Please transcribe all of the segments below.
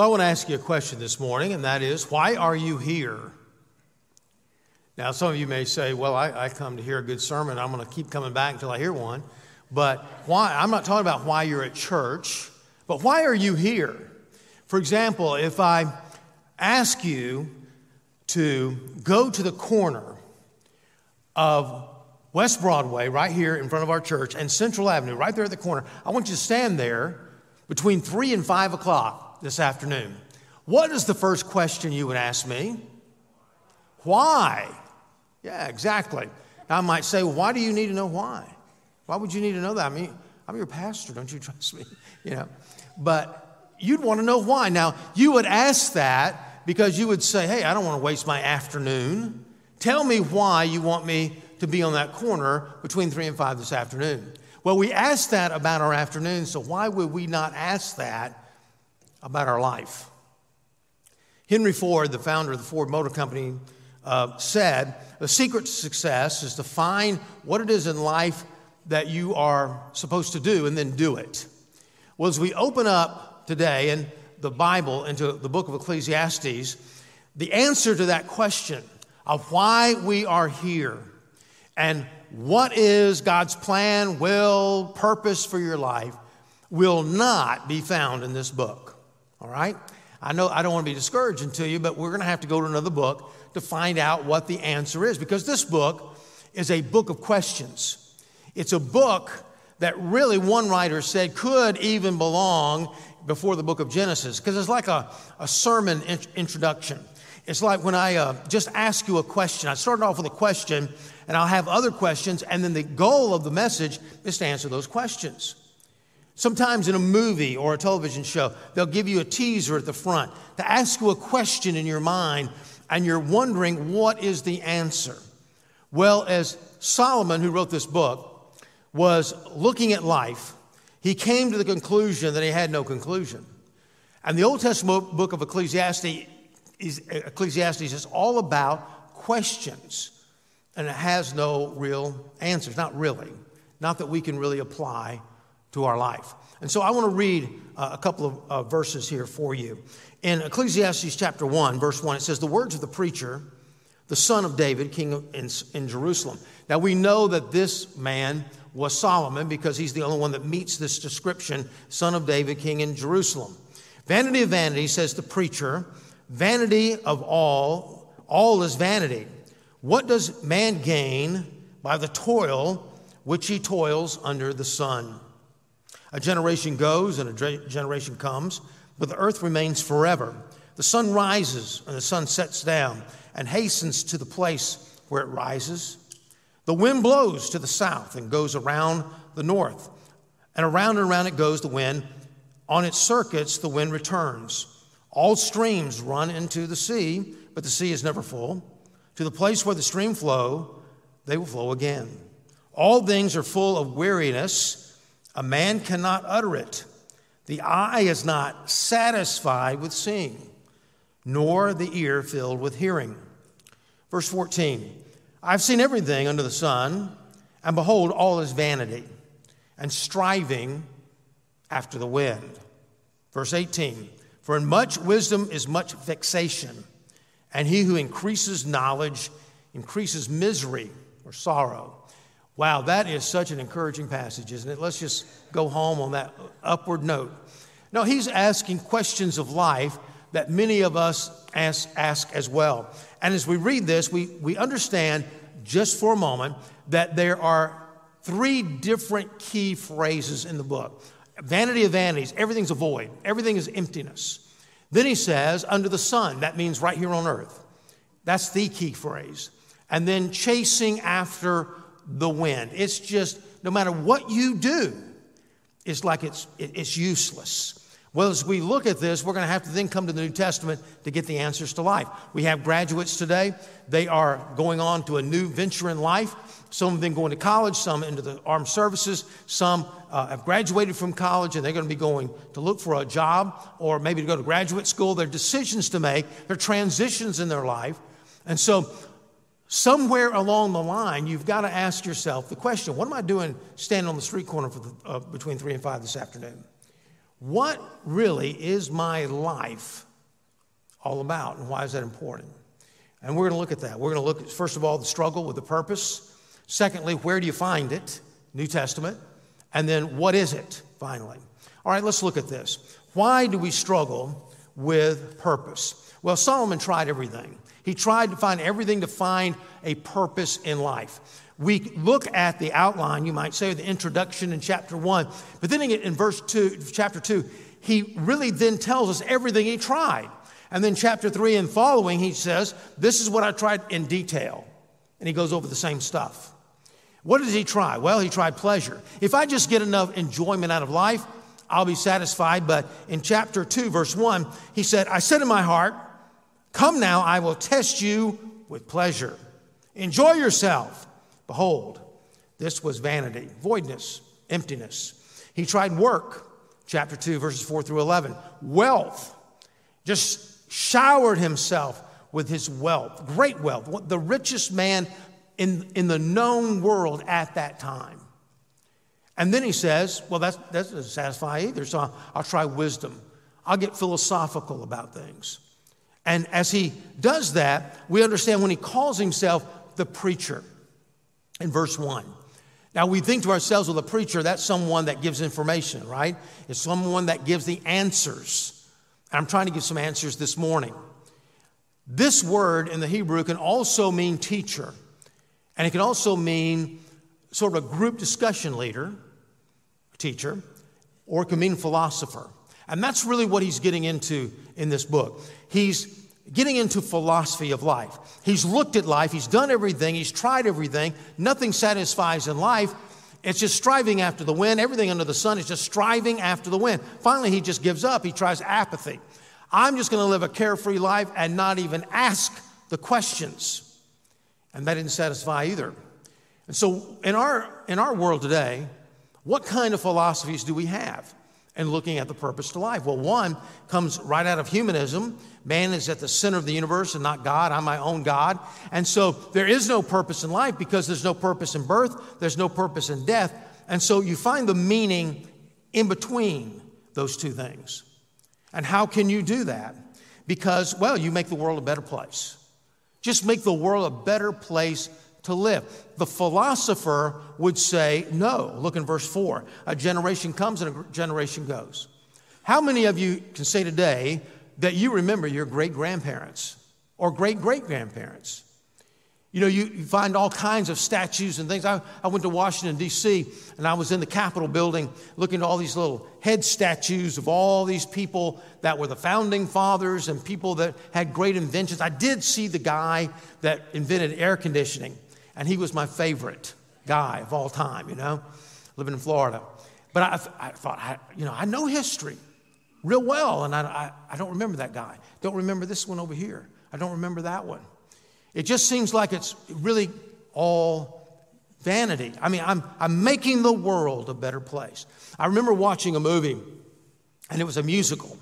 Well, I want to ask you a question this morning, and that is why are you here? Now, some of you may say, well, I, I come to hear a good sermon. I'm going to keep coming back until I hear one. But why? I'm not talking about why you're at church, but why are you here? For example, if I ask you to go to the corner of West Broadway, right here in front of our church, and Central Avenue, right there at the corner, I want you to stand there between 3 and 5 o'clock this afternoon. What is the first question you would ask me? Why? Yeah, exactly. I might say, why do you need to know why? Why would you need to know that? I mean, I'm your pastor, don't you trust me? You know, but you'd want to know why. Now, you would ask that because you would say, hey, I don't want to waste my afternoon. Tell me why you want me to be on that corner between three and five this afternoon. Well, we ask that about our afternoon, so why would we not ask that about our life? Henry Ford, the founder of the Ford Motor Company, uh, said, The secret to success is to find what it is in life that you are supposed to do and then do it. Well, as we open up today in the Bible into the book of Ecclesiastes, the answer to that question of why we are here and what is God's plan, will, purpose for your life will not be found in this book. All right? I know I don't want to be discouraging to you, but we're going to have to go to another book to find out what the answer is because this book is a book of questions. It's a book that really one writer said could even belong before the book of Genesis because it's like a, a sermon in- introduction. It's like when I uh, just ask you a question. I start off with a question and I'll have other questions, and then the goal of the message is to answer those questions. Sometimes in a movie or a television show, they'll give you a teaser at the front to ask you a question in your mind and you're wondering what is the answer. Well, as Solomon, who wrote this book, was looking at life, he came to the conclusion that he had no conclusion. And the Old Testament book of Ecclesiastes is, Ecclesiastes is all about questions, and it has no real answers, not really, not that we can really apply to our life. And so I want to read uh, a couple of uh, verses here for you. In Ecclesiastes chapter 1, verse 1, it says, The words of the preacher, the son of David, king in Jerusalem. Now we know that this man was Solomon because he's the only one that meets this description, son of David, king in Jerusalem. Vanity of vanity, says the preacher, vanity of all, all is vanity. What does man gain by the toil which he toils under the sun? A generation goes and a generation comes but the earth remains forever. The sun rises and the sun sets down and hastens to the place where it rises. The wind blows to the south and goes around the north, and around and around it goes the wind. On its circuits, the wind returns. All streams run into the sea, but the sea is never full. To the place where the stream flow, they will flow again. All things are full of weariness. A man cannot utter it. The eye is not satisfied with seeing, nor the ear filled with hearing. Verse 14 I've seen everything under the sun, and behold, all is vanity and striving after the wind. Verse 18 For in much wisdom is much vexation, and he who increases knowledge increases misery or sorrow. Wow, that is such an encouraging passage, isn't it? Let's just go home on that upward note. No, he's asking questions of life that many of us ask, ask as well. And as we read this, we, we understand just for a moment that there are three different key phrases in the book vanity of vanities, everything's a void, everything is emptiness. Then he says, under the sun, that means right here on earth. That's the key phrase. And then chasing after the wind. It's just, no matter what you do, it's like it's, it's useless. Well, as we look at this, we're going to have to then come to the New Testament to get the answers to life. We have graduates today. They are going on to a new venture in life. Some of them going to college, some into the armed services, some uh, have graduated from college and they're going to be going to look for a job or maybe to go to graduate school. There are decisions to make, there are transitions in their life. And so somewhere along the line, you've got to ask yourself the question what am I doing standing on the street corner the, uh, between 3 and 5 this afternoon? what really is my life all about and why is that important? And we're going to look at that. We're going to look at, first of all, the struggle with the purpose. Secondly, where do you find it? New Testament. And then, what is it, finally? All right, let's look at this. Why do we struggle with purpose? Well, Solomon tried everything. He tried to find everything to find a purpose in life. We look at the outline, you might say, the introduction in chapter one, but then in verse two, chapter two, he really then tells us everything he tried. And then chapter three and following, he says, This is what I tried in detail. And he goes over the same stuff. What did he try? Well, he tried pleasure. If I just get enough enjoyment out of life, I'll be satisfied. But in chapter 2, verse 1, he said, I said in my heart, Come now, I will test you with pleasure. Enjoy yourself. Behold, this was vanity, voidness, emptiness. He tried work, chapter 2, verses 4 through 11. Wealth, just showered himself with his wealth, great wealth, the richest man in, in the known world at that time. And then he says, Well, that's, that doesn't satisfy either, so I'll, I'll try wisdom. I'll get philosophical about things. And as he does that, we understand when he calls himself the preacher in verse 1. Now, we think to ourselves, well, the preacher, that's someone that gives information, right? It's someone that gives the answers. I'm trying to give some answers this morning. This word in the Hebrew can also mean teacher. And it can also mean sort of a group discussion leader, teacher, or it can mean philosopher. And that's really what he's getting into in this book. He's getting into philosophy of life. He's looked at life, he's done everything, he's tried everything, nothing satisfies in life. It's just striving after the wind. Everything under the sun is just striving after the wind. Finally, he just gives up. He tries apathy. I'm just going to live a carefree life and not even ask the questions. And that didn't satisfy either. And so, in our, in our world today, what kind of philosophies do we have in looking at the purpose to life? Well, one comes right out of humanism. Man is at the center of the universe and not God. I'm my own God. And so, there is no purpose in life because there's no purpose in birth, there's no purpose in death. And so, you find the meaning in between those two things. And how can you do that? Because, well, you make the world a better place. Just make the world a better place to live. The philosopher would say, no. Look in verse 4. A generation comes and a generation goes. How many of you can say today that you remember your great grandparents or great great grandparents? You know, you, find all kinds of statues and things. I, I went to Washington, D.C., and I was in the Capitol building looking at all these little head statues of all these people that were the founding fathers and people that had great inventions. I did see the guy that invented air conditioning, and he was my favorite guy of all time, you know, living in Florida. But I, I thought, I, you know, I know history real well, and I, I, I don't remember that guy. Don't remember this one over here. I don't remember that one. It just seems like it's really all vanity. I mean, I'm, I'm making the world a better place. I remember watching a movie, and it was a musical.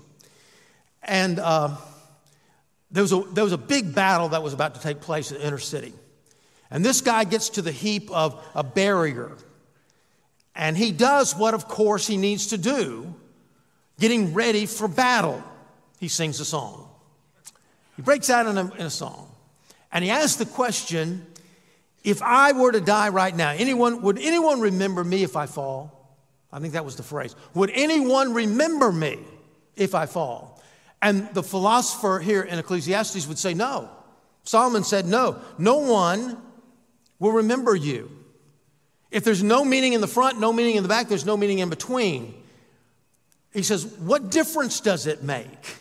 And uh, there, was a, there was a big battle that was about to take place in the inner city. And this guy gets to the heap of a barrier. And he does what, of course, he needs to do getting ready for battle. He sings a song. He breaks out in a, in a song. And he asks the question if I were to die right now, anyone, would anyone remember me if I fall? I think that was the phrase. Would anyone remember me if I fall? And the philosopher here in Ecclesiastes would say no. Solomon said no. No one will remember you. If there's no meaning in the front, no meaning in the back, there's no meaning in between. He says, What difference does it make?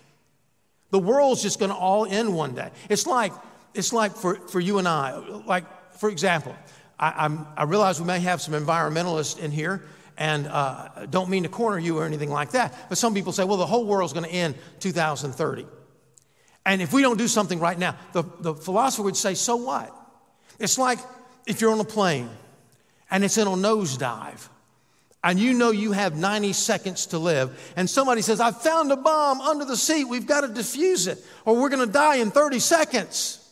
The world's just going to all end one day. It's like it's like for, for you and I, like, for example, I, I'm, I realize we may have some environmentalists in here, and uh, don't mean to corner you or anything like that, but some people say, well, the whole world's going to end 2030. And if we don't do something right now, the, the philosopher would say, so what? It's like if you're on a plane and it's in a nosedive and you know you have 90 seconds to live, and somebody says, I found a bomb under the seat, we've got to defuse it, or we're going to die in 30 seconds.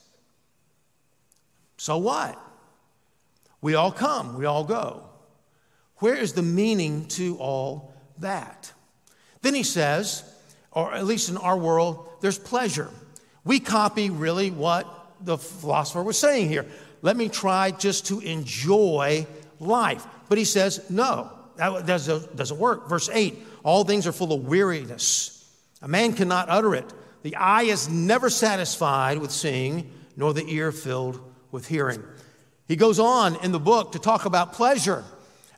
So what? We all come, we all go. Where is the meaning to all that? Then he says, or at least in our world, there's pleasure. We copy really what the philosopher was saying here. Let me try just to enjoy life. But he says, no, that doesn't work. Verse 8 all things are full of weariness. A man cannot utter it. The eye is never satisfied with seeing, nor the ear filled with hearing. He goes on in the book to talk about pleasure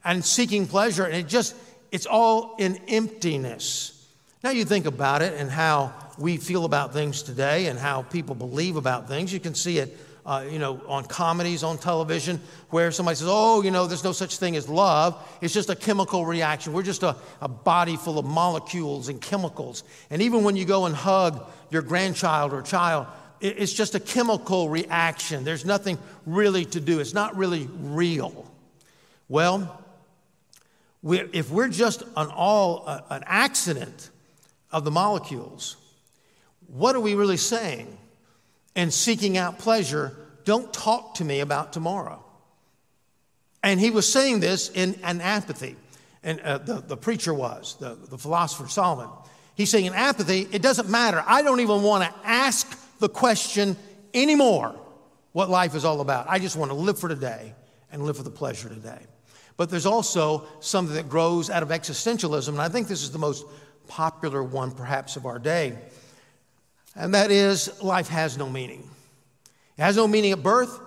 and seeking pleasure, and it just, it's all in emptiness. Now you think about it and how we feel about things today and how people believe about things. You can see it uh, you know, on comedies on television where somebody says, oh, you know, there's no such thing as love. It's just a chemical reaction. We're just a, a body full of molecules and chemicals. And even when you go and hug your grandchild or child, it, it's just a chemical reaction. There's nothing really to do, it's not really real. Well, we're, if we're just an all uh, an accident of the molecules, what are we really saying? And seeking out pleasure, don't talk to me about tomorrow. And he was saying this in an apathy. And uh, the, the preacher was, the, the philosopher Solomon. He's saying in apathy, it doesn't matter. I don't even want to ask the question anymore what life is all about. I just want to live for today and live for the pleasure today. But there's also something that grows out of existentialism, and I think this is the most popular one perhaps of our day and that is life has no meaning. It has no meaning at birth,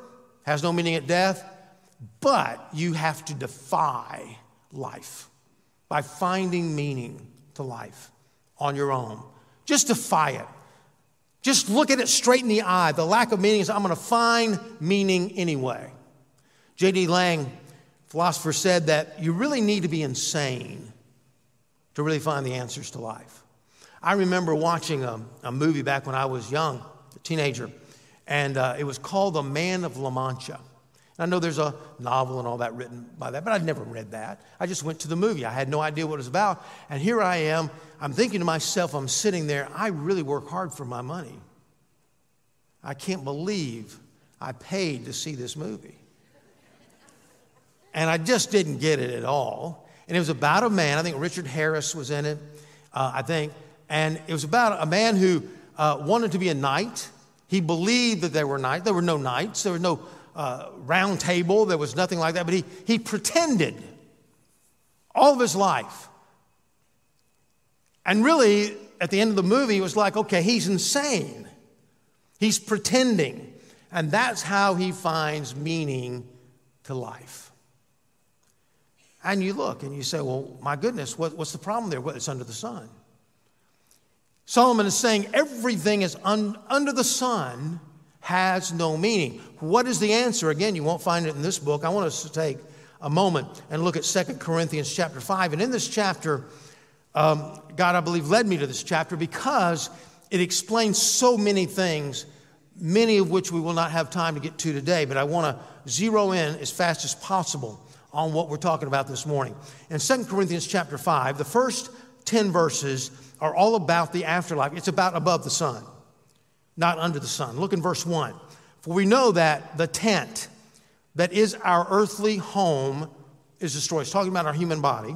has no meaning at death, but you have to defy life by finding meaning to life on your own. Just defy it. Just look at it straight in the eye. The lack of meaning is I'm going to find meaning anyway. J.D. Lang, philosopher, said that you really need to be insane to really find the answers to life. I remember watching a, a movie back when I was young, a teenager, and uh, it was called The Man of La Mancha. And I know there's a novel and all that written by that, but I'd never read that. I just went to the movie. I had no idea what it was about. And here I am. I'm thinking to myself, I'm sitting there, I really work hard for my money. I can't believe I paid to see this movie. And I just didn't get it at all. And it was about a man, I think Richard Harris was in it, uh, I think. And it was about a man who uh, wanted to be a knight. He believed that there were knights. There were no knights. There was no uh, round table. There was nothing like that. But he, he pretended all of his life. And really, at the end of the movie, it was like, okay, he's insane. He's pretending. And that's how he finds meaning to life. And you look and you say, well, my goodness, what, what's the problem there? Well, it's under the sun. Solomon is saying everything is un, under the sun has no meaning. What is the answer? Again, you won't find it in this book. I want us to take a moment and look at Second Corinthians chapter 5. And in this chapter, um, God, I believe, led me to this chapter because it explains so many things, many of which we will not have time to get to today. But I want to zero in as fast as possible on what we're talking about this morning. In Second Corinthians chapter 5, the first 10 verses are all about the afterlife. It's about above the sun, not under the sun. Look in verse 1. For we know that the tent that is our earthly home is destroyed. It's talking about our human body.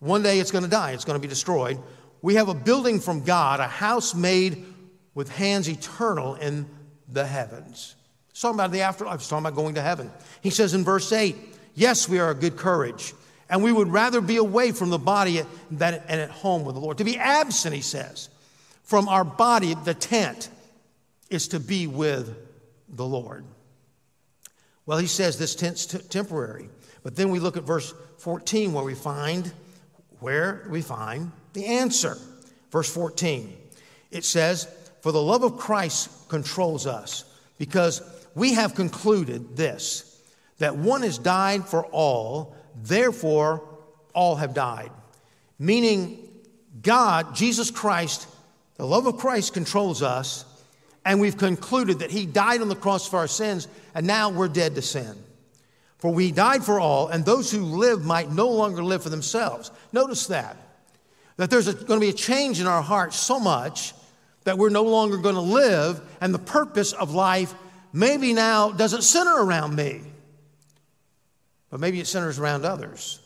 One day it's going to die, it's going to be destroyed. We have a building from God, a house made with hands eternal in the heavens. It's talking about the afterlife, it's talking about going to heaven. He says in verse 8, Yes, we are of good courage. And we would rather be away from the body than and at home with the Lord. To be absent, he says, from our body, the tent, is to be with the Lord. Well, he says this tent's t- temporary. But then we look at verse 14 where we find where we find the answer. Verse 14. It says, "For the love of Christ controls us, because we have concluded this that one has died for all, Therefore, all have died. Meaning, God, Jesus Christ, the love of Christ controls us, and we've concluded that He died on the cross for our sins, and now we're dead to sin. For we died for all, and those who live might no longer live for themselves. Notice that. That there's going to be a change in our hearts so much that we're no longer going to live, and the purpose of life maybe now doesn't center around me but maybe it centers around others.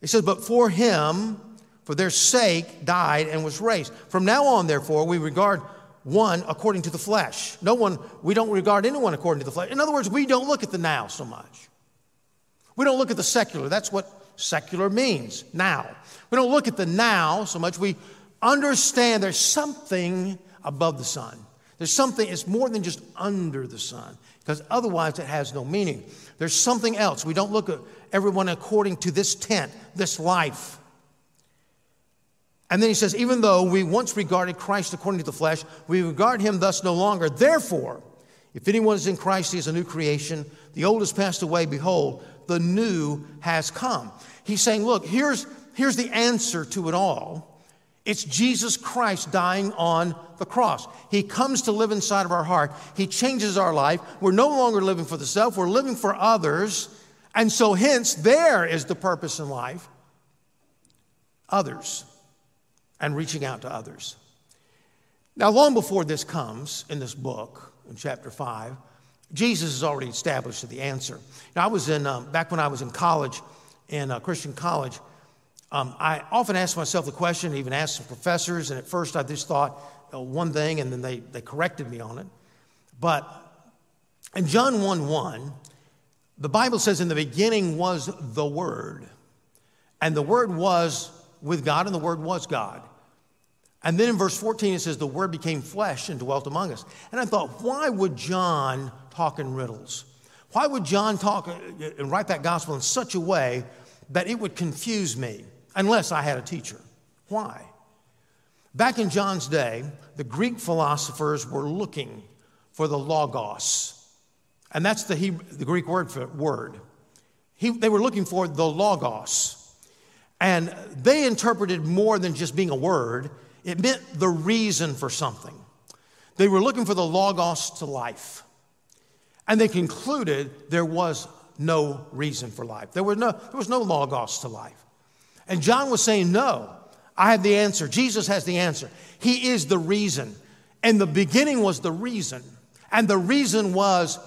He says, But for him, for their sake died and was raised. From now on, therefore, we regard one according to the flesh. No one, we don't regard anyone according to the flesh. In other words, we don't look at the now so much. We don't look at the secular. That's what secular means, now. We don't look at the now so much. We understand there's something above the sun. There's something, it's more than just under the sun, because otherwise it has no meaning. There's something else. We don't look at everyone according to this tent, this life. And then he says, even though we once regarded Christ according to the flesh, we regard him thus no longer. Therefore, if anyone is in Christ, he is a new creation. The old has passed away. Behold, the new has come. He's saying, look, here's, here's the answer to it all. It's Jesus Christ dying on the cross. He comes to live inside of our heart. He changes our life. We're no longer living for the self, we're living for others. And so, hence, there is the purpose in life others and reaching out to others. Now, long before this comes in this book, in chapter 5, Jesus has already established the answer. Now, I was in, um, back when I was in college, in a Christian college, um, I often ask myself the question, even asked some professors, and at first I just thought uh, one thing and then they, they corrected me on it. But in John 1 1, the Bible says, In the beginning was the Word, and the Word was with God, and the Word was God. And then in verse 14, it says, The Word became flesh and dwelt among us. And I thought, why would John talk in riddles? Why would John talk uh, and write that gospel in such a way that it would confuse me unless I had a teacher? Why? Back in John's day, the Greek philosophers were looking for the logos. And that's the, Hebrew, the Greek word for word. He, they were looking for the logos. And they interpreted more than just being a word, it meant the reason for something. They were looking for the logos to life. And they concluded there was no reason for life. There, were no, there was no logos to life. And John was saying, No, I have the answer. Jesus has the answer. He is the reason. And the beginning was the reason. And the reason was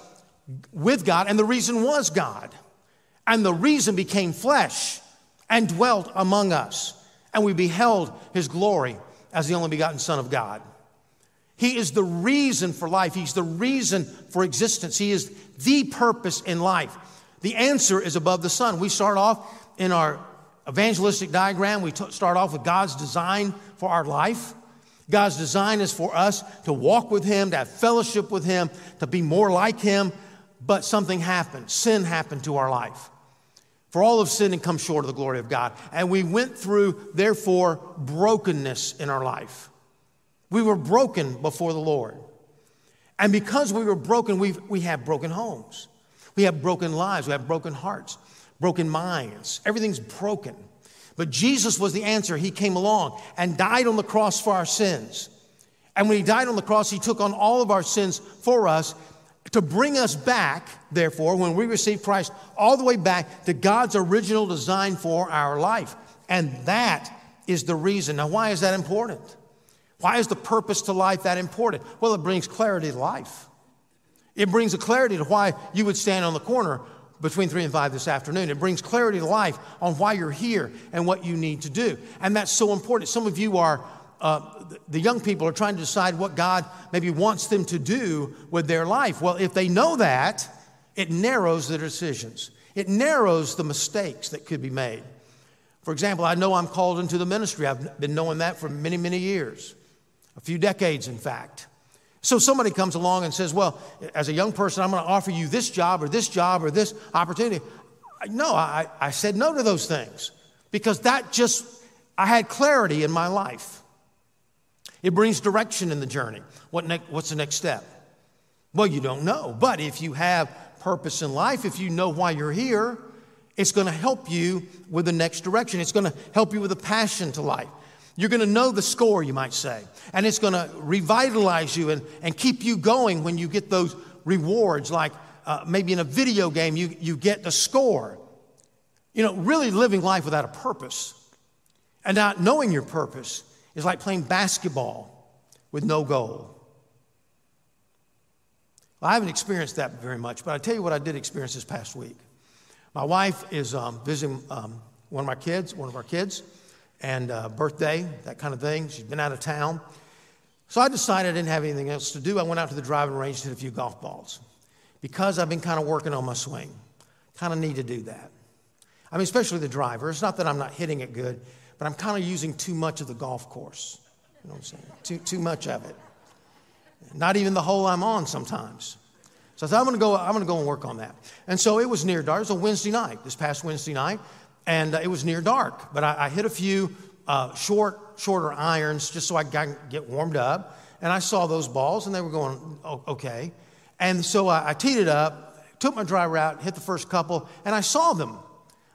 with God, and the reason was God. And the reason became flesh and dwelt among us. And we beheld his glory as the only begotten Son of God. He is the reason for life. He's the reason for existence. He is the purpose in life. The answer is above the sun. We start off in our evangelistic diagram, we t- start off with God's design for our life. God's design is for us to walk with Him, to have fellowship with Him, to be more like Him. But something happened. Sin happened to our life. For all of sin and come short of the glory of God. And we went through, therefore, brokenness in our life. We were broken before the Lord. And because we were broken, we we have broken homes. We have broken lives. We have broken hearts, broken minds. Everything's broken. But Jesus was the answer. He came along and died on the cross for our sins. And when he died on the cross, he took on all of our sins for us to bring us back, therefore, when we receive Christ, all the way back to God's original design for our life. And that is the reason. Now, why is that important? Why is the purpose to life that important? Well, it brings clarity to life. It brings a clarity to why you would stand on the corner between 3 and 5 this afternoon. It brings clarity to life on why you're here and what you need to do. And that's so important. Some of you are uh, the young people are trying to decide what God maybe wants them to do with their life. Well, if they know that, it narrows their decisions, it narrows the mistakes that could be made. For example, I know I'm called into the ministry. I've been knowing that for many, many years, a few decades, in fact. So somebody comes along and says, Well, as a young person, I'm going to offer you this job or this job or this opportunity. No, I, I said no to those things because that just, I had clarity in my life. It brings direction in the journey. What ne- what's the next step? Well, you don't know. But if you have purpose in life, if you know why you're here, it's going to help you with the next direction. It's going to help you with a passion to life. You're going to know the score, you might say. And it's going to revitalize you and, and keep you going when you get those rewards, like uh, maybe in a video game, you, you get the score. You know, really living life without a purpose and not knowing your purpose is like playing basketball with no goal. Well, I haven't experienced that very much, but I'll tell you what I did experience this past week. My wife is um, visiting um, one of my kids, one of our kids, and uh, birthday, that kind of thing. She'd been out of town. So I decided I didn't have anything else to do. I went out to the driving range, hit a few golf balls. Because I've been kind of working on my swing, kind of need to do that. I mean, especially the driver. It's not that I'm not hitting it good, but I'm kind of using too much of the golf course. You know what I'm saying? Too, too much of it. Not even the hole I'm on sometimes. So I thought, I'm going to go, I'm going to go and work on that. And so it was near dark. It was a Wednesday night, this past Wednesday night, and uh, it was near dark. But I, I hit a few uh, short, shorter irons just so I could get warmed up. And I saw those balls, and they were going okay. And so I, I teed it up, took my driver out, hit the first couple, and I saw them.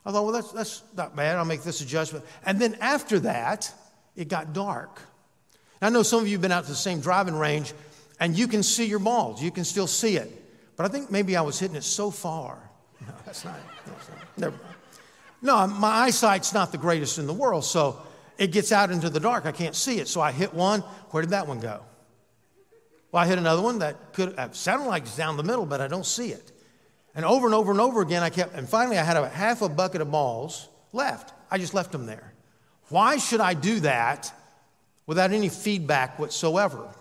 I thought, well, that's, that's not bad. I'll make this adjustment. And then after that, it got dark. I know some of you have been out to the same driving range and you can see your balls. You can still see it. But I think maybe I was hitting it so far. No, that's not. That's not never mind. No, my eyesight's not the greatest in the world, so it gets out into the dark. I can't see it. So I hit one. Where did that one go? Well, I hit another one that could have sounded like it's down the middle, but I don't see it. And over and over and over again, I kept, and finally I had a half a bucket of balls left. I just left them there. Why should I do that without any feedback whatsoever?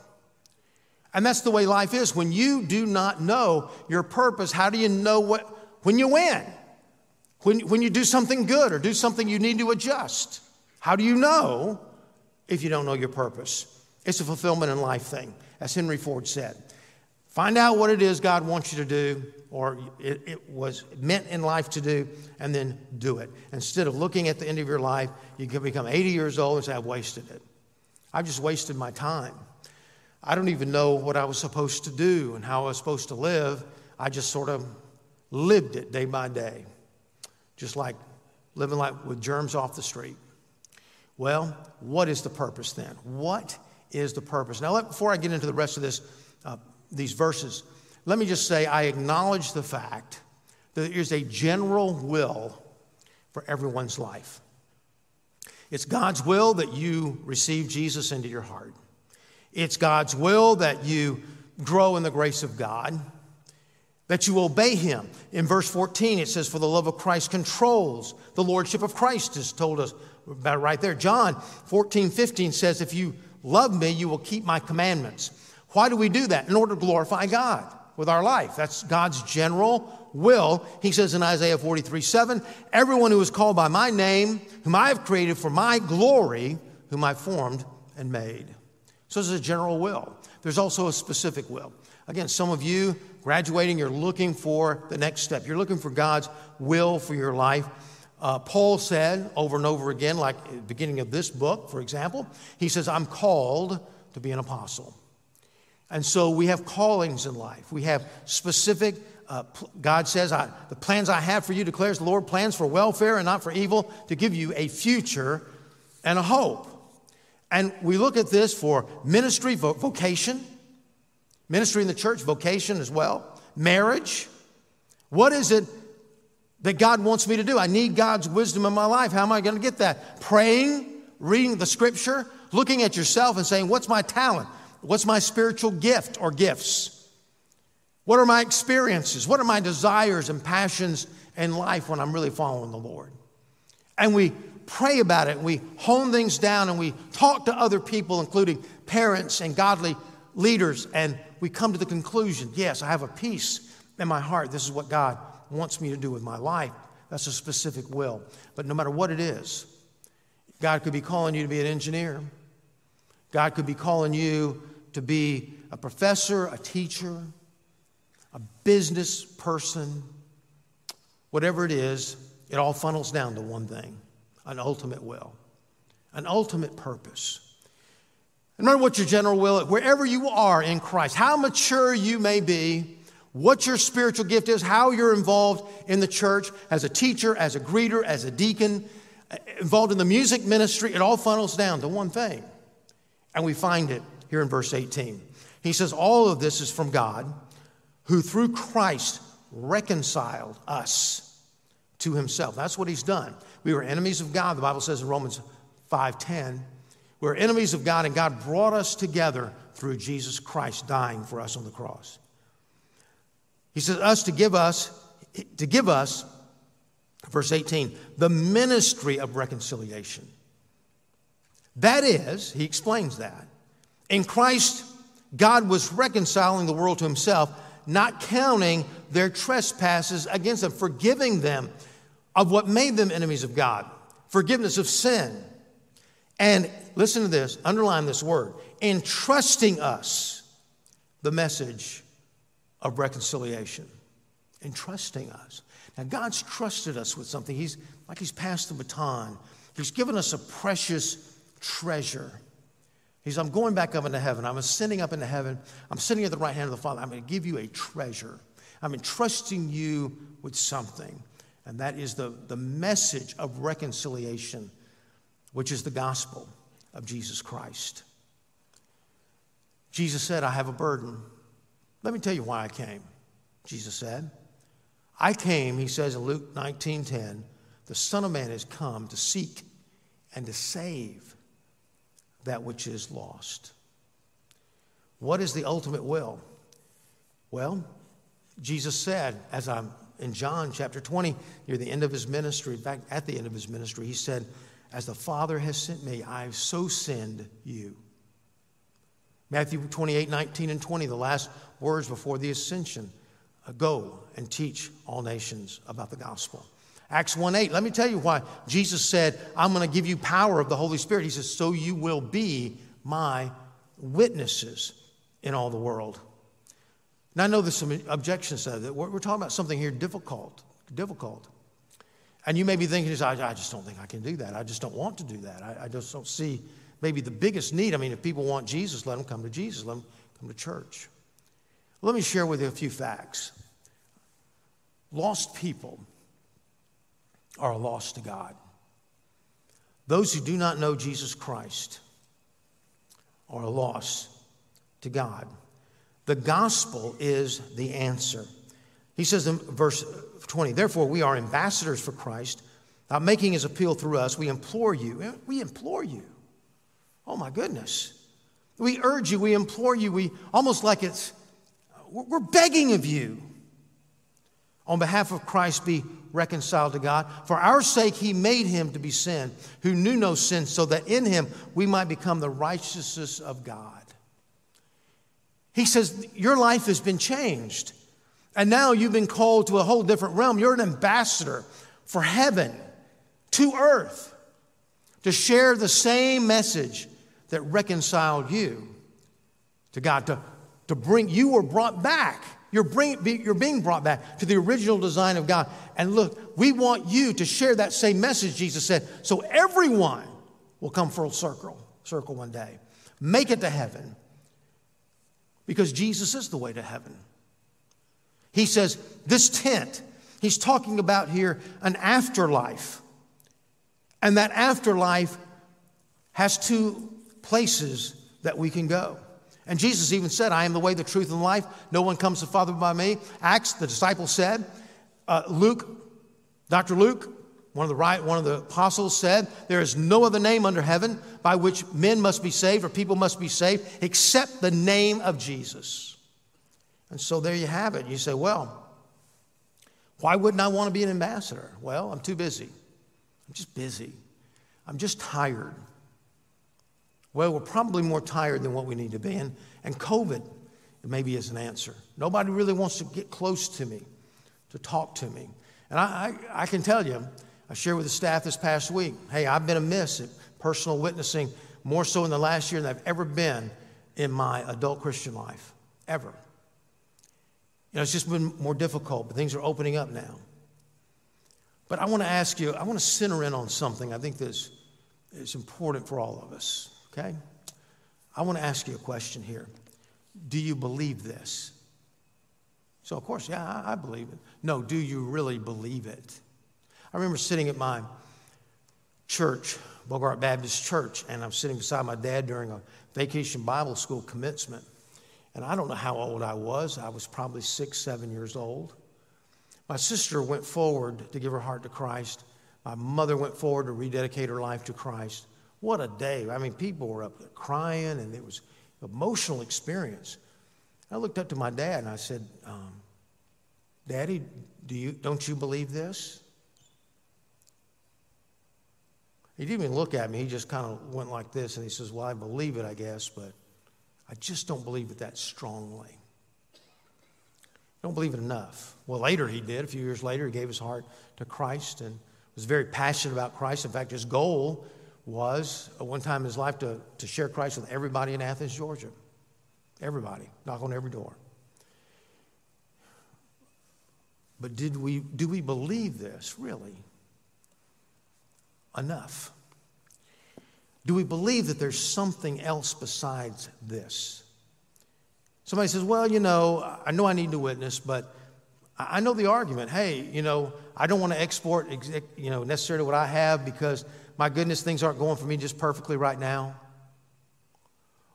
And that's the way life is. When you do not know your purpose, how do you know what, when you win? When, when you do something good or do something you need to adjust? How do you know if you don't know your purpose? It's a fulfillment in life thing, as Henry Ford said. Find out what it is God wants you to do, or it, it, was meant in life to do, and then do it. Instead of looking at the end of your life, you can become 80 years old and say, I've wasted it. I've just wasted my time. I don't even know what I was supposed to do and how I was supposed to live. I just sort of lived it day by day, just like living like with germs off the street. Well, what is the purpose then? What is the purpose? Now, let, before I get into the rest of this, uh, these verses, let me just say I acknowledge the fact that there is a general will for everyone's life. It's God's will that you receive Jesus into your heart. It's God's will that you grow in the grace of God, that you obey Him. In verse 14, it says, For the love of Christ controls the lordship of Christ, is told us about right there. John 14, 15 says, If you love me, you will keep my commandments. Why do we do that? In order to glorify God with our life. That's God's general will. He says in Isaiah 43, 7, Everyone who is called by my name, whom I have created for my glory, whom I formed and made. So there's a general will. There's also a specific will. Again, some of you graduating, you're looking for the next step. You're looking for God's will for your life. Uh, Paul said over and over again, like beginning of this book, for example, he says, I'm called to be an apostle. And so we have callings in life. We have specific, uh, God says, the plans I have for you declares the Lord, plans for welfare and not for evil, to give you a future and a hope. And we look at this for ministry, vocation, ministry in the church, vocation as well, marriage. What is it that God wants me to do? I need God's wisdom in my life. How am I going to get that? Praying, reading the scripture, looking at yourself and saying, What's my talent? What's my spiritual gift or gifts? What are my experiences? What are my desires and passions in life when I'm really following the Lord? And we pray about it. and We hone things down and we talk to other people, including parents and godly leaders, and we come to the conclusion yes, I have a peace in my heart. This is what God wants me to do with my life. That's a specific will. But no matter what it is, God could be calling you to be an engineer, God could be calling you to be a professor, a teacher, a business person. Whatever it is, it all funnels down to one thing an ultimate will, an ultimate purpose. No matter what your general will, wherever you are in Christ, how mature you may be, what your spiritual gift is, how you're involved in the church as a teacher, as a greeter, as a deacon, eh, involved in the music ministry, it all funnels down to one thing. And we find it here in verse 18. He says, All of this is from God, who through Christ reconciled us to himself. That's what he's done. We were enemies of God, the Bible says in Romans 5:10. We we're enemies of God, and God brought us together through Jesus Christ dying for us on the cross. He says, us to give us, to give us, verse 18, the ministry of reconciliation. That is, he explains that. In Christ, God was reconciling the world to himself, not counting their trespasses against them, forgiving them of what made them enemies of God, forgiveness of sin. And listen to this, underline this word, entrusting us the message of reconciliation. Entrusting us. Now, God's trusted us with something. He's like He's passed the baton. He's given us a precious treasure. He's, I'm going back up into heaven. I'm ascending up into heaven. I'm sitting at the right hand of the Father. I'm going to give you a treasure. I'm entrusting you with something. And that is the, the message of reconciliation, which is the gospel of Jesus Christ. Jesus said, I have a burden. Let me tell you why I came. Jesus said, I came, he says in Luke 19 10, the Son of Man has come to seek and to save that which is lost. What is the ultimate will? Well, Jesus said, as I'm in John chapter 20, near the end of his ministry, in fact, at the end of his ministry, he said, As the Father has sent me, I have so send you. Matthew 28, 19, and 20, the last words before the ascension uh, go and teach all nations about the gospel. Acts 1 8, let me tell you why Jesus said, I'm going to give you power of the Holy Spirit. He says, So you will be my witnesses in all the world. Now, I know there's some objections to that. We're, talking about something here difficult, difficult. And you may be thinking, I, I just don't think I can do that. I just don't want to do that. I, I just don't see maybe the biggest need. I mean, if people want Jesus, let them come to Jesus, let them come to church. Let me share with you a few facts. Lost people are lost to God. Those who do not know Jesus Christ are lost to God. The gospel is the answer. He says in verse 20, therefore, we are ambassadors for Christ, not making his appeal through us. We implore you. We implore you. Oh my goodness. We urge you, we implore you, we almost like it's, we're begging of you on behalf of Christ, be reconciled to God. For our sake, he made him to be sin, who knew no sin, so that in him we might become the righteousness of God. He says, Your life has been changed. And now you've been called to a whole different realm. You're an ambassador for heaven to earth to share the same message that reconciled you to God, to, to bring you were brought back you're, bring, you're being brought back to the original design of God. And look, we want you to share that same message, Jesus said, so everyone will come full circle, circle one day. Make it to heaven. Because Jesus is the way to heaven. He says, this tent, he's talking about here an afterlife. And that afterlife has two places that we can go. And Jesus even said, I am the way, the truth, and life. No one comes to the Father by me. Acts, the disciples said. Uh, Luke, Dr. Luke, one of, the right, one of the apostles said, There is no other name under heaven by which men must be saved or people must be saved except the name of Jesus. And so there you have it. You say, Well, why wouldn't I want to be an ambassador? Well, I'm too busy. I'm just busy. I'm just tired. Well, we're probably more tired than what we need to be. And, and COVID maybe is an answer. Nobody really wants to get close to me, to talk to me. And I, I, I can tell you, I shared with the staff this past week hey, I've been amiss at personal witnessing more so in the last year than I've ever been in my adult Christian life, ever. You know, it's just been more difficult, but things are opening up now. But I want to ask you, I want to center in on something I think that's is important for all of us. Okay? I want to ask you a question here. Do you believe this? So, of course, yeah, I, I believe it. No, do you really believe it? I remember sitting at my church, Bogart Baptist Church, and I'm sitting beside my dad during a vacation Bible school commencement. And I don't know how old I was. I was probably six, seven years old. My sister went forward to give her heart to Christ. My mother went forward to rededicate her life to Christ. What a day. I mean, people were up there crying, and it was an emotional experience. I looked up to my dad and I said, um, Daddy, do you, don't you believe this? He didn't even look at me. He just kind of went like this and he says, Well, I believe it, I guess, but I just don't believe it that strongly. I Don't believe it enough. Well, later he did. A few years later, he gave his heart to Christ and was very passionate about Christ. In fact, his goal was at one time in his life to, to share Christ with everybody in Athens, Georgia. Everybody, knock on every door. But did we, do we believe this really enough? Do we believe that there's something else besides this? Somebody says, Well, you know, I know I need to witness, but I know the argument. Hey, you know, I don't want to export, you know, necessarily what I have because my goodness, things aren't going for me just perfectly right now.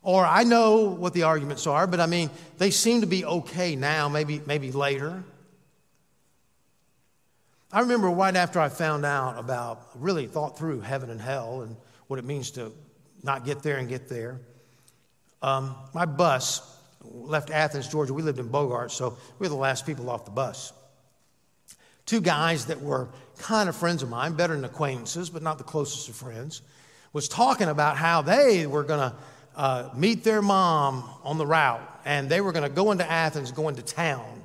Or I know what the arguments are, but I mean, they seem to be okay now, maybe, maybe later. I remember right after I found out about, really thought through heaven and hell and what it means to not get there and get there. Um, my bus left Athens, Georgia. We lived in Bogart, so we were the last people off the bus. Two guys that were kind of friends of mine, better than acquaintances, but not the closest of friends, was talking about how they were going to uh, meet their mom on the route and they were going to go into Athens, go into town.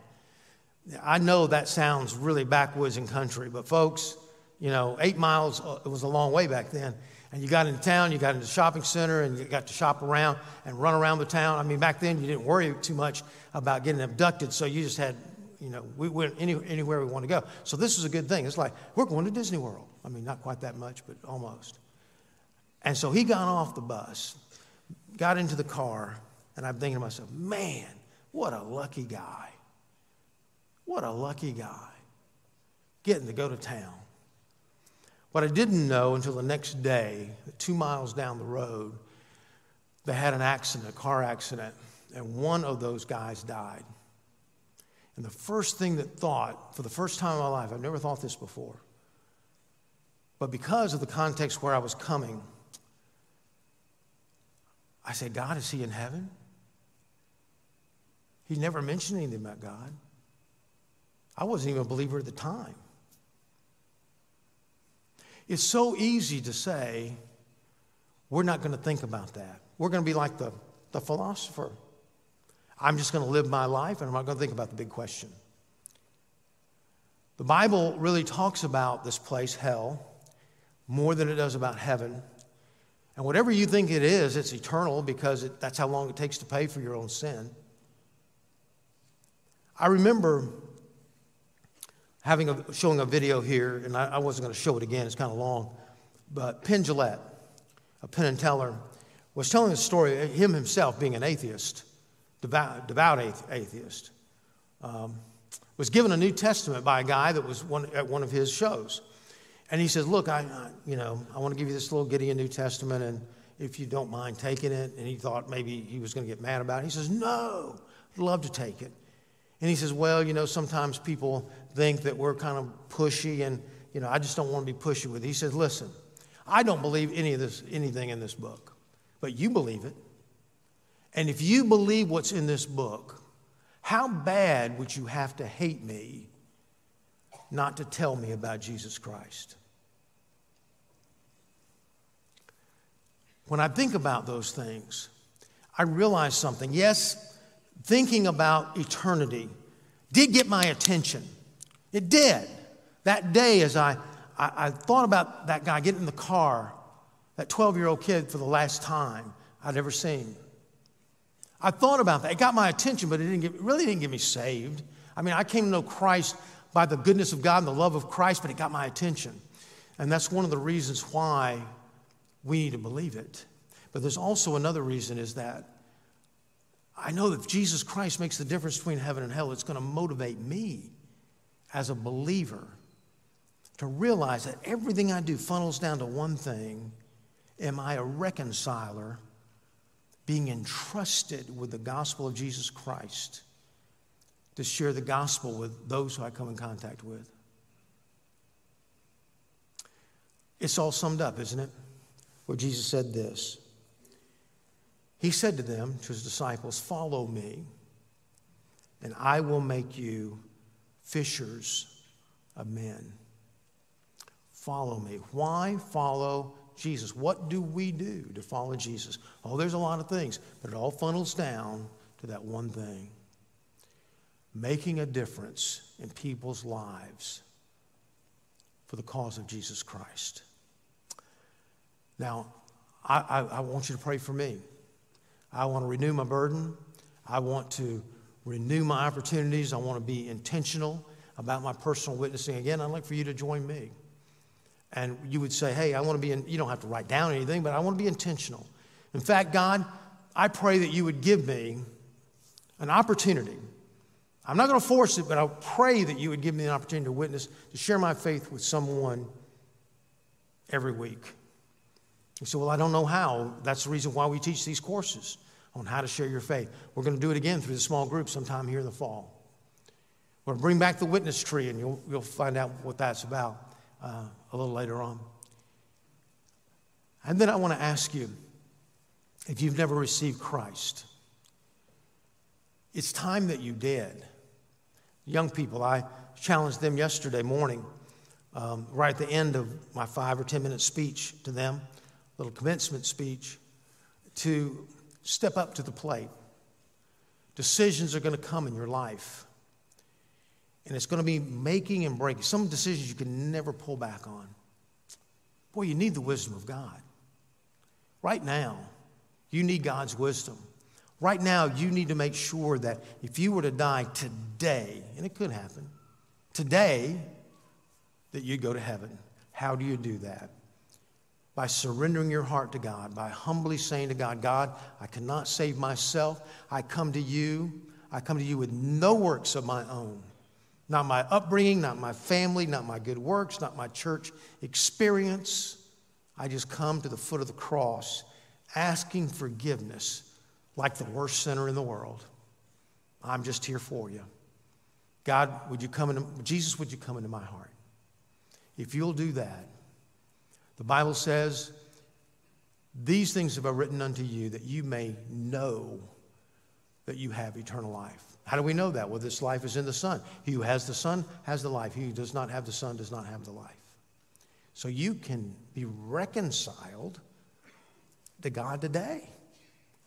I know that sounds really backwoods and country, but folks, you know, eight miles, uh, it was a long way back then. And you got into town, you got into the shopping center, and you got to shop around and run around the town. I mean, back then you didn't worry too much about getting abducted, so you just had, you know, we went any, anywhere we want to go. So this was a good thing. It's like, we're going to Disney World. I mean, not quite that much, but almost. And so he got off the bus, got into the car, and I'm thinking to myself, man, what a lucky guy. What a lucky guy getting to go to town. What I didn't know until the next day, two miles down the road, they had an accident, a car accident, and one of those guys died. And the first thing that thought, for the first time in my life, I've never thought this before, but because of the context where I was coming, I said, God, is he in heaven? He never mentioned anything about God. I wasn't even a believer at the time. It's so easy to say, we're not going to think about that. We're going to be like the, the philosopher. I'm just going to live my life and I'm not going to think about the big question. The Bible really talks about this place, hell, more than it does about heaven. And whatever you think it is, it's eternal because it, that's how long it takes to pay for your own sin. I remember having a, showing a video here, and I, I wasn't going to show it again, it's kind of long, but Penn Jillette, a Penn and Teller, was telling a story, him himself being an atheist, devout, devout atheist, um, was given a New Testament by a guy that was one, at one of his shows. And he says, Look, I, I, you know, I want to give you this little Gideon New Testament, and if you don't mind taking it. And he thought maybe he was going to get mad about it. He says, No, I'd love to take it. And he says, Well, you know, sometimes people think that we're kind of pushy and, you know, I just don't want to be pushy with it. He says, Listen, I don't believe any of this, anything in this book, but you believe it. And if you believe what's in this book, how bad would you have to hate me not to tell me about Jesus Christ? When I think about those things, I realize something. Yes, thinking about eternity did get my attention. It did. That day, as I, I, I thought about that guy getting in the car, that 12 year old kid for the last time I'd ever seen. I thought about that. It got my attention, but it, didn't get, it really didn't get me saved. I mean, I came to know Christ by the goodness of God and the love of Christ, but it got my attention. And that's one of the reasons why we need to believe it. But there's also another reason is that I know that if Jesus Christ makes the difference between heaven and hell, it's going to motivate me as a believer to realize that everything I do funnels down to one thing Am I a reconciler being entrusted with the gospel of Jesus Christ to share the gospel with those who I come in contact with? It's all summed up, isn't it? Where Jesus said this he said to them, to his disciples, Follow me, and I will make you fishers of men. Follow me. Why follow Jesus. What do we do to follow Jesus? Oh, there's a lot of things, but it all funnels down to that one thing making a difference in people's lives for the cause of Jesus Christ. Now, I, I, I, want you to pray for me. I want to renew my burden. I want to renew my opportunities. I want to be intentional about my personal witnessing. Again, I'd like for you to join me. And you would say, hey, I want to be, in, you don't have to write down anything, but I want to be intentional. In fact, God, I pray that you would give me an opportunity. I'm not going to force it, but I pray that you would give me an opportunity to witness, to share my faith with someone every week. You say, Well, I don't know how. That's the reason why we teach these courses on how to share your faith. We're going to do it again through the small group sometime here in the fall. We're going to bring back the witness tree, and you'll, you'll find out what that's about uh, a little later on. And then I want to ask you if you've never received Christ, it's time that you did. Young people, I challenged them yesterday morning, um, right at the end of my five or 10 minute speech to them, little commencement speech, to step up to the plate. Decisions are going to come in your life. And it's going to be making and breaking. Some decisions you can never pull back on. Boy, you need the wisdom of God. Right now, you need God's wisdom. Right now, you need to make sure that if you were to die today, and it could happen, today, that you go to heaven. How do you do that? By surrendering your heart to God, by humbly saying to God, God, I cannot save myself. I come to you. I come to you with no works of my own. Not my upbringing, not my family, not my good works, not my church experience. I just come to the foot of the cross asking forgiveness like the worst sinner in the world. I'm just here for you. God, would you come into, Jesus, would you come into my heart? If you'll do that, the Bible says, These things have I written unto you that you may know that you have eternal life. How do we know that? Well, this life is in the Son. He who has the Son has the life. He who does not have the Son does not have the life. So you can be reconciled to God today,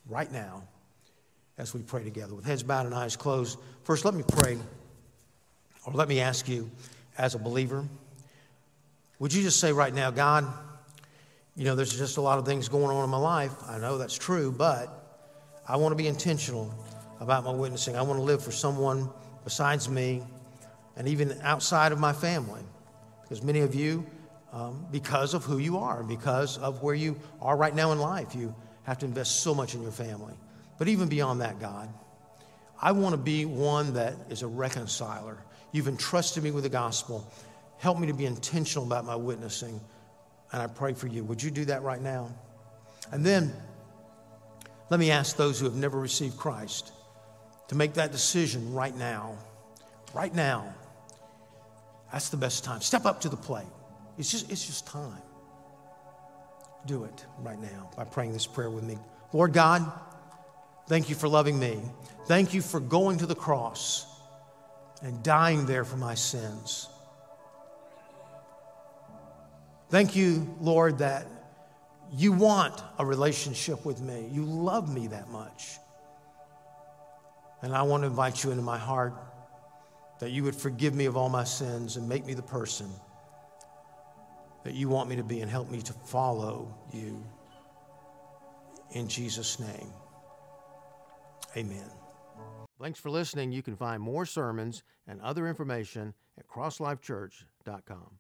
right now, as we pray together with heads bowed and eyes closed. First, let me pray, or let me ask you, as a believer, would you just say right now, God, you know, there's just a lot of things going on in my life. I know that's true, but I want to be intentional about my witnessing. I want to live for someone besides me and even outside of my family. Because many of you, um, because of who you are, because of where you are right now in life, you have to invest so much in your family. But even beyond that, God, I want to be one that is a reconciler. You've entrusted me with the gospel. Help me to be intentional about my witnessing. And I pray for you. Would you do that right now? And then let me ask those who have never received Christ to make that decision right now. Right now. That's the best time. Step up to the plate. It's just, it's just time. Do it right now by praying this prayer with me. Lord God, thank you for loving me. Thank you for going to the cross and dying there for my sins. Thank you, Lord, that you want a relationship with me. You love me that much. And I want to invite you into my heart that you would forgive me of all my sins and make me the person that you want me to be and help me to follow you. In Jesus' name, amen. Thanks for listening. You can find more sermons and other information at crosslifechurch.com.